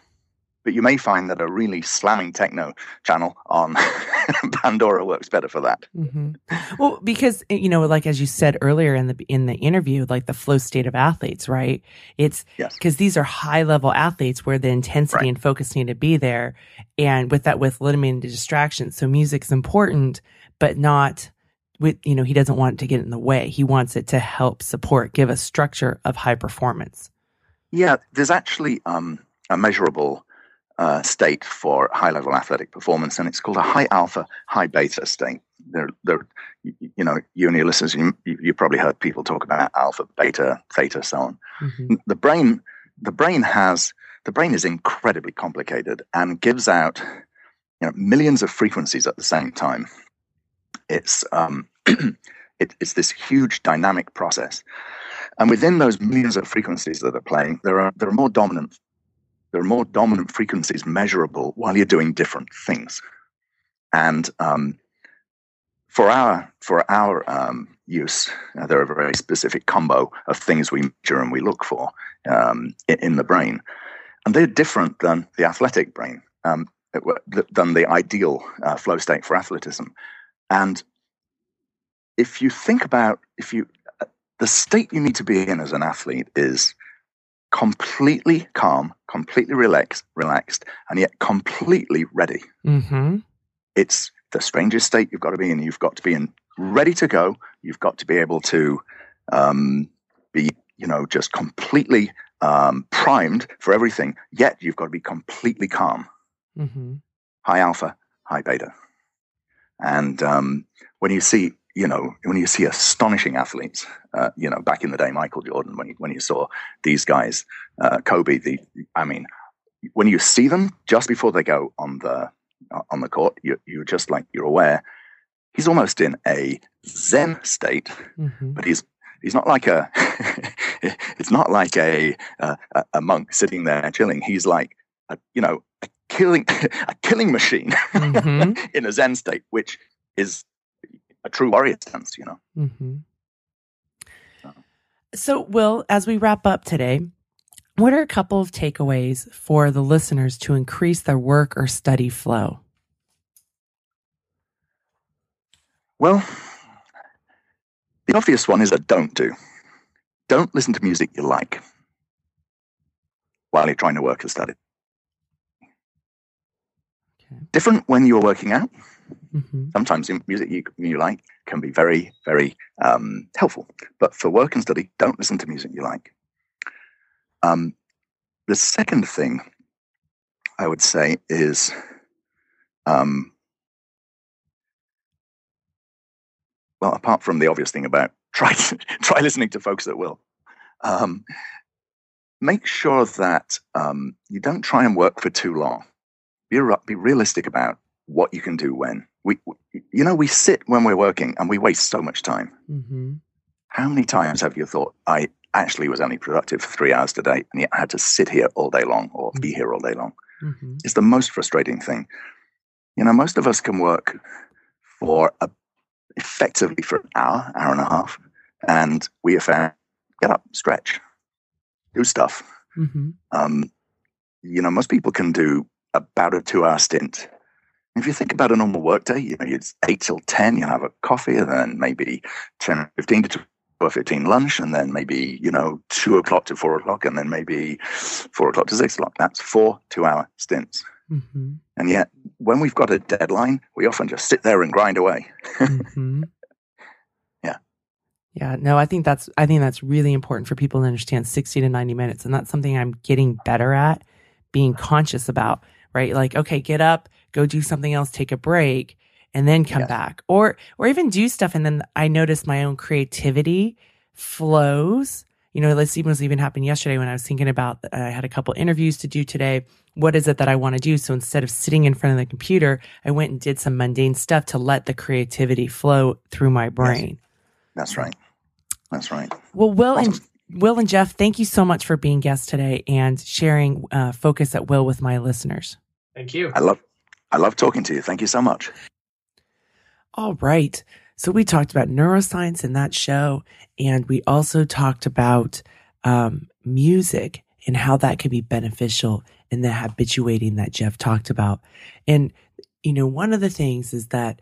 but you may find that a really slamming techno channel on <laughs> Pandora works better for that. Mhm. Well, because you know, like as you said earlier in the in the interview, like the flow state of athletes, right? It's Yes. because these are high level athletes where the intensity Right. and focus need to be there, and with that, with limiting the distractions. So music's important, but not with you know he doesn't want it to get in the way. He wants it to help support, give a structure of high performance. Yeah, there's actually um, a measurable uh, state for high level athletic performance, and it's called a high alpha, high beta state. There, there, you, know, you and your listeners, you, you, probably heard people talk about alpha, beta, theta, so on. Mhm. The brain, the brain has, the brain is incredibly complicated and gives out, you know, millions of frequencies at the same time. It's, um, <clears throat> it, it's this huge dynamic process, and within those millions of frequencies that are playing, there are there are more dominant there are more dominant frequencies measurable while you're doing different things. And um, for our for our um, use, uh, there are a very specific combo of things we measure and we look for um, in, in the brain, and they're different than the athletic brain, um, than the ideal uh, flow state for athleticism. And if you think about if you uh, the state you need to be in as an athlete is completely calm, completely relaxed, relaxed, and yet completely ready. Mhm. It's the strangest state you've got to be in. You've got to be in ready to go. You've got to be able to um, be, you know, just completely um, primed for everything. Yet you've got to be completely calm. Mhm. High alpha, high beta. And um, when you see, you know, when you see astonishing athletes, uh, you know, back in the day, Michael Jordan, when you, when you saw these guys, uh, Kobe, the, I mean, when you see them just before they go on the on the court, you, you're just like you're aware he's almost in a zen state, Mhm. but he's he's not like a <laughs> it's not like a, a a monk sitting there chilling. He's like a, you know a killing <laughs> a killing machine Mhm. <laughs> in a zen state, which is a true warrior stance. You know. hmm So, Will, as we wrap up today, what are a couple of takeaways for the listeners to increase their work or study flow? Well, the obvious one is a don't do. Don't listen to music you like while you're trying to work or study. Okay. Different when you're working out. Hmm Sometimes music you, you like can be very, very um, helpful. But for work and study, don't listen to music you like. Um, the second thing I would say is um, well, apart from the obvious thing about <laughs> try try listening to Focus at Will, um, make sure that um, you don't try and work for too long. Be be realistic about what you can do when we, you know, we sit when we're working and we waste so much time. hmm How many times have you thought I actually was only productive for three hours today, and yet I had to sit here all day long or be here all day long? hmm is the most frustrating thing. You know, most of us can work for a, effectively for an hour, hour and a half, and we have found get up, stretch, do stuff. hmm Um, you know, most people can do about a two-hour stint. If you think about a normal workday, you know, it's eight till ten. You have a coffee, and then maybe ten fifteen to twelve fifteen lunch, and then maybe you know two o'clock to four o'clock, and then maybe four o'clock to six o'clock. That's four two-hour stints. hmm And yet, when we've got a deadline, we often just sit there and grind away. hmm <laughs> Yeah. Yeah. No, I think that's I think that's really important for people to understand 60 to 90 minutes. And that's something I'm getting better at being conscious about, right? Like, okay, get up, go do something else, take a break, and then come Yes. back. Or or even do stuff and then I notice my own creativity flows. You know, this even was even happened yesterday when I was thinking about I had a couple interviews to do today. What is it that I want to do? So instead of sitting in front of the computer, I went and did some mundane stuff to let the creativity flow through my brain. That's right. That's right. Well, Will and Will and Jeff, thank you so much for being guests today and sharing uh, focus at Will with my listeners. Thank you. I love, I love talking to you. Thank you so much. All right. So we talked about neuroscience in that show, and we also talked about um, music and how that could be beneficial in the habituating that Jeff talked about. And, you know, one of the things is that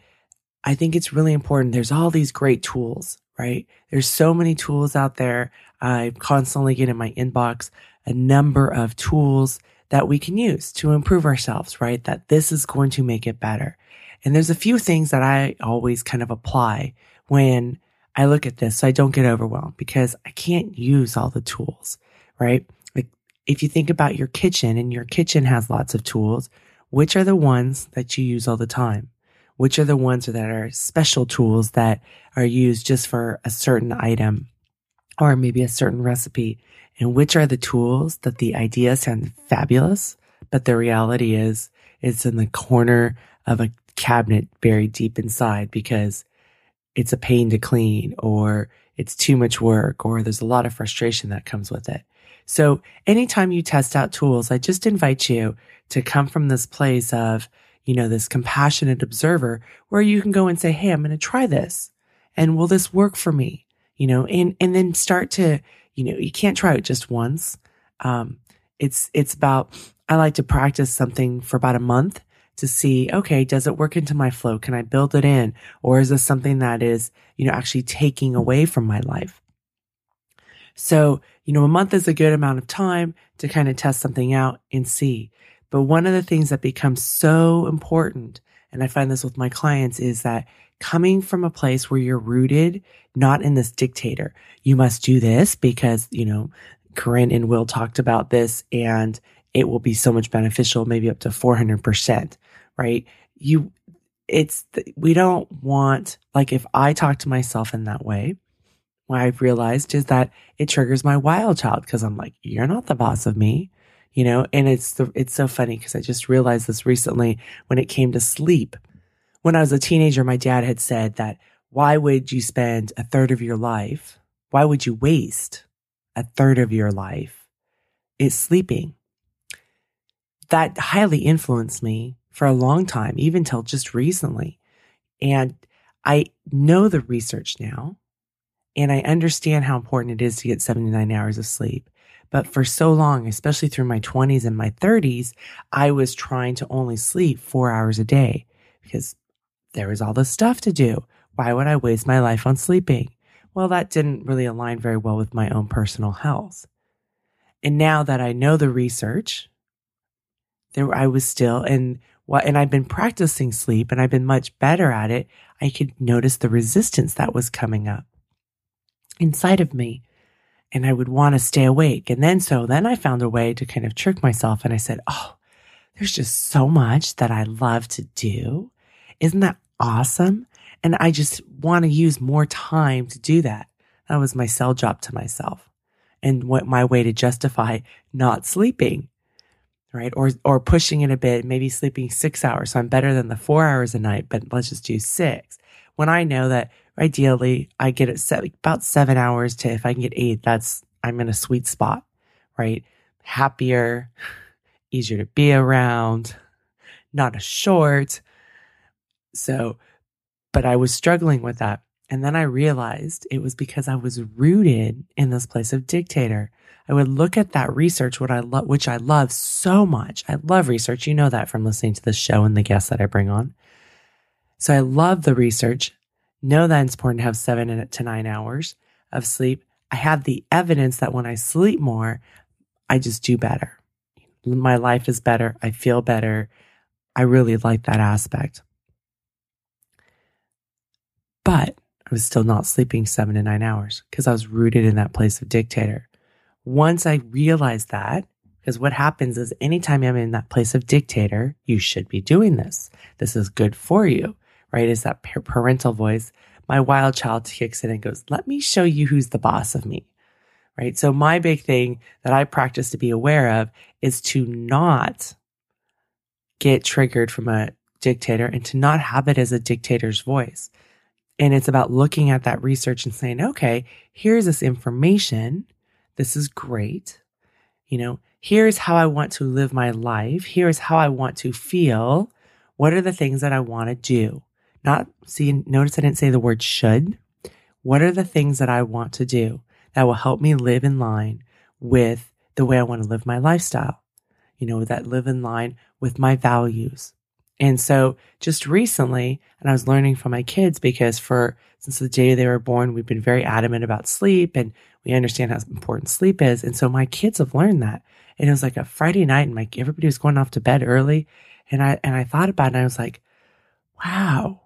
I think it's really important. There's all these great tools, right? There's so many tools out there. I constantly get in my inbox a number of tools that we can use to improve ourselves, right? That this is going to make it better. And there's a few things that I always kind of apply when I look at this so I don't get overwhelmed because I can't use all the tools, right? Like if you think about your kitchen and your kitchen has lots of tools, which are the ones that you use all the time? Which are the ones that are special tools that are used just for a certain item or maybe a certain recipe? And which are the tools that the idea sounds fabulous, but the reality is it's in the corner of a cabinet buried deep inside because it's a pain to clean or it's too much work or there's a lot of frustration that comes with it. So anytime you test out tools, I just invite you to come from this place of, you know, this compassionate observer where you can go and say, Hey, I'm going to try this. And will this work for me? You know, and, and then start to, you know, you can't try it just once. Um, it's, it's about, I like to practice something for about a month to see, okay, does it work into my flow? Can I build it in? Or is this something that is, you know, actually taking away from my life? So, you know, a month is a good amount of time to kind of test something out and see. But one of the things that becomes so important, and I find this with my clients, is that coming from a place where you're rooted, not in this dictator, you must do this because, you know, Corinne and Will talked about this and it will be so much beneficial, maybe up to 400%, right? You, it's, we don't want, like, if I talk to myself in that way, what I've realized is that it triggers my wild child because I'm like, you're not the boss of me, you know? And it's the, it's so funny because I just realized this recently when it came to sleep. When I was a teenager, my dad had said that why would you spend a third of your life? Why would you waste a third of your life is sleeping? That highly influenced me for a long time, even till just recently. And I know the research now and I understand how important it is to get 79 hours of sleep. But for so long, especially through my 20s and my 30s, I was trying to only sleep four hours a day because there was all this stuff to do. Why would I waste my life on sleeping? Well, that didn't really align very well with my own personal health. And now that I know the research, there I was still and what and I've been practicing sleep and I've been much better at it. I could notice the resistance that was coming up inside of me. And I would want to stay awake. And then so then I found a way to kind of trick myself. And I said, Oh, there's just so much that I love to do. Isn't that awesome? And I just want to use more time to do that. That was my sell job to myself and what my way to justify not sleeping, right? Or, or pushing it a bit, maybe sleeping six hours. So I'm better than the four hours a night, but let's just do six. When I know that ideally I get it set about seven hours to if I can get eight, that's, I'm in a sweet spot, right? Happier, easier to be around, not as short. So, but I was struggling with that. And then I realized it was because I was rooted in this place of dictator. I would look at that research, what I love, which I love so much. I love research. You know that from listening to the show and the guests that I bring on. So I love the research know that it's important to have seven to nine hours of sleep. I have the evidence that when I sleep more, I just do better. My life is better. I feel better. I really like that aspect. But I was still not sleeping seven to nine hours because I was rooted in that place of dictator. Once I realized that, because what happens is anytime I'm in that place of dictator, you should be doing this. This is good for you right? Is that parental voice. My wild child kicks in and goes, let me show you who's the boss of me, right? So my big thing that I practice to be aware of is to not get triggered from a dictator and to not have it as a dictator's voice. And it's about looking at that research and saying, okay, here's this information. This is great. You know, here's how I want to live my life. Here's how I want to feel. What are the things that I want to do? Not see, notice I didn't say the word should. What are the things that I want to do that will help me live in line with the way I want to live my lifestyle? You know, that live in line with my values. And so just recently, and I was learning from my kids because for since the day they were born, we've been very adamant about sleep and we understand how important sleep is. And so my kids have learned that. And it was like a Friday night and like everybody was going off to bed early. And I, and I thought about it and I was like, wow,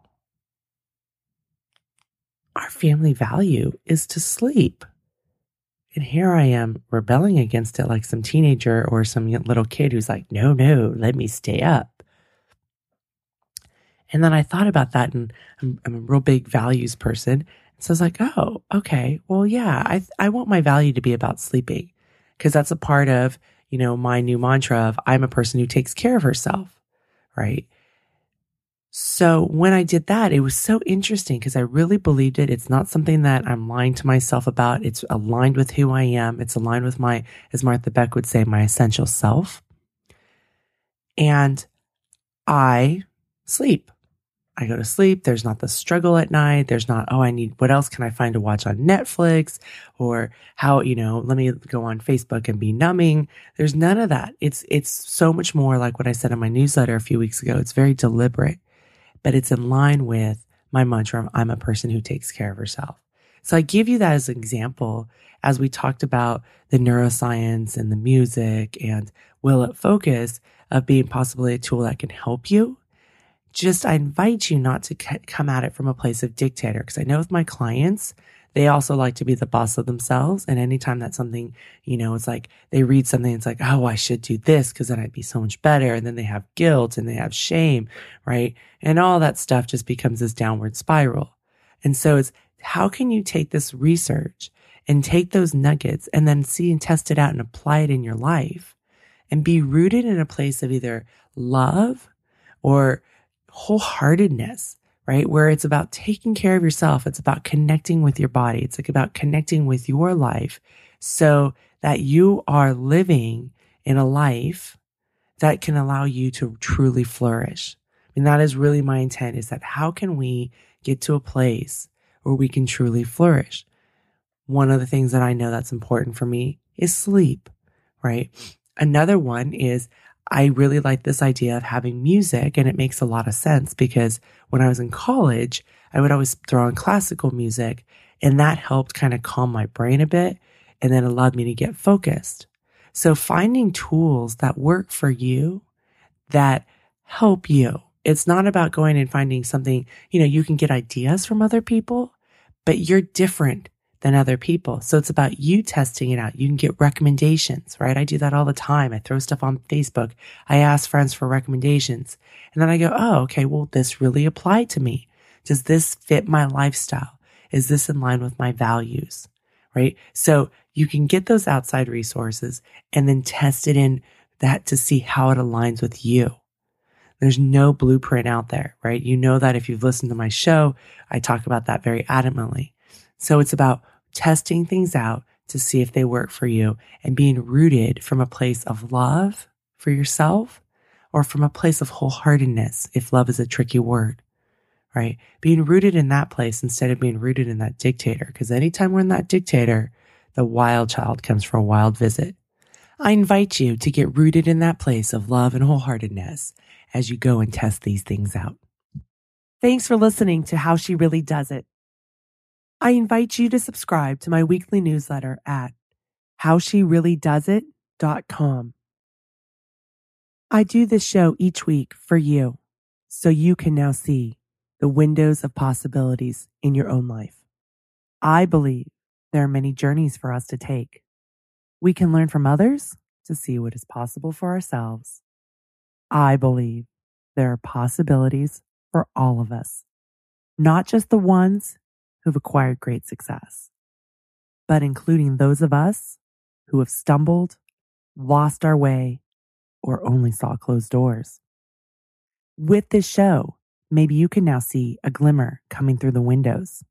our family value is to sleep. And here I am rebelling against it like some teenager or some little kid who's like, no, no, let me stay up. And then I thought about that and I'm, I'm a real big values person. So I was like, oh, okay. Well, yeah, I, I want my value to be about sleeping because that's a part of, you know, my new mantra of I'm a person who takes care of herself. Right. So when I did that, it was so interesting because I really believed it. It's not something that I'm lying to myself about. It's aligned with who I am. It's aligned with my, as Martha Beck would say, my essential self. And I sleep. I go to sleep. There's not the struggle at night. There's not, oh, I need, what else can I find to watch on Netflix or how, you know, let me go on Facebook and be numbing. There's none of that. It's, it's so much more like what I said in my newsletter a few weeks ago. It's very deliberate but it's in line with my mantra I'm a person who takes care of herself. So I give you that as an example as we talked about the neuroscience and the music and will it focus of being possibly a tool that can help you. Just I invite you not to come at it from a place of dictator because I know with my clients, they also like to be the boss of themselves. And anytime that something, you know, it's like they read something, it's like, oh, I should do this because then I'd be so much better. And then they have guilt and they have shame, right? And all that stuff just becomes this downward spiral. And so it's how can you take this research and take those nuggets and then see and test it out and apply it in your life and be rooted in a place of either love or wholeheartedness right? Where it's about taking care of yourself. It's about connecting with your body. It's like about connecting with your life so that you are living in a life that can allow you to truly flourish. And that is really my intent is that how can we get to a place where we can truly flourish? One of the things that I know that's important for me is sleep, right? Another one is I really like this idea of having music and it makes a lot of sense because when I was in college, I would always throw on classical music and that helped kind of calm my brain a bit and then allowed me to get focused. So finding tools that work for you that help you. It's not about going and finding something, you know, you can get ideas from other people, but you're different than other people. So it's about you testing it out. You can get recommendations, right? I do that all the time. I throw stuff on Facebook. I ask friends for recommendations and then I go, Oh, okay. Well, this really applied to me. Does this fit my lifestyle? Is this in line with my values? Right. So you can get those outside resources and then test it in that to see how it aligns with you. There's no blueprint out there, right? You know that if you've listened to my show, I talk about that very adamantly. So it's about testing things out to see if they work for you and being rooted from a place of love for yourself or from a place of wholeheartedness, if love is a tricky word, right? Being rooted in that place instead of being rooted in that dictator. Because anytime we're in that dictator, the wild child comes for a wild visit. I invite you to get rooted in that place of love and wholeheartedness as you go and test these things out. Thanks for listening to How She Really Does It. I invite you to subscribe to my weekly newsletter at howshereallydoesit.com. I do this show each week for you so you can now see the windows of possibilities in your own life. I believe there are many journeys for us to take. We can learn from others to see what is possible for ourselves. I believe there are possibilities for all of us, not just the ones who've acquired great success, but including those of us who have stumbled, lost our way, or only saw closed doors. With this show, maybe you can now see a glimmer coming through the windows.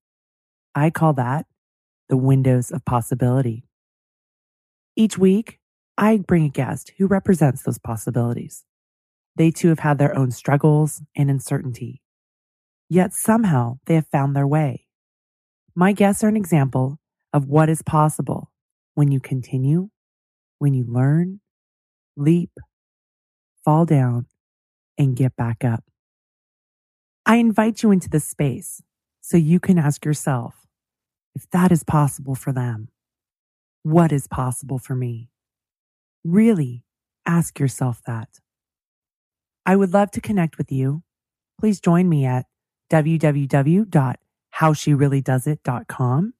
I call that the windows of possibility. Each week, I bring a guest who represents those possibilities. They too have had their own struggles and uncertainty. Yet somehow they have found their way my guests are an example of what is possible when you continue, when you learn, leap, fall down, and get back up. I invite you into this space so you can ask yourself if that is possible for them. What is possible for me? Really ask yourself that. I would love to connect with you. Please join me at www howshereallydoesit.com.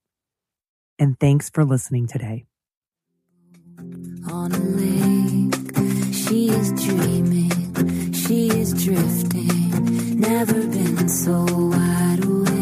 And thanks for listening today. On a lake, she is dreaming, she is drifting, never been so wide awake.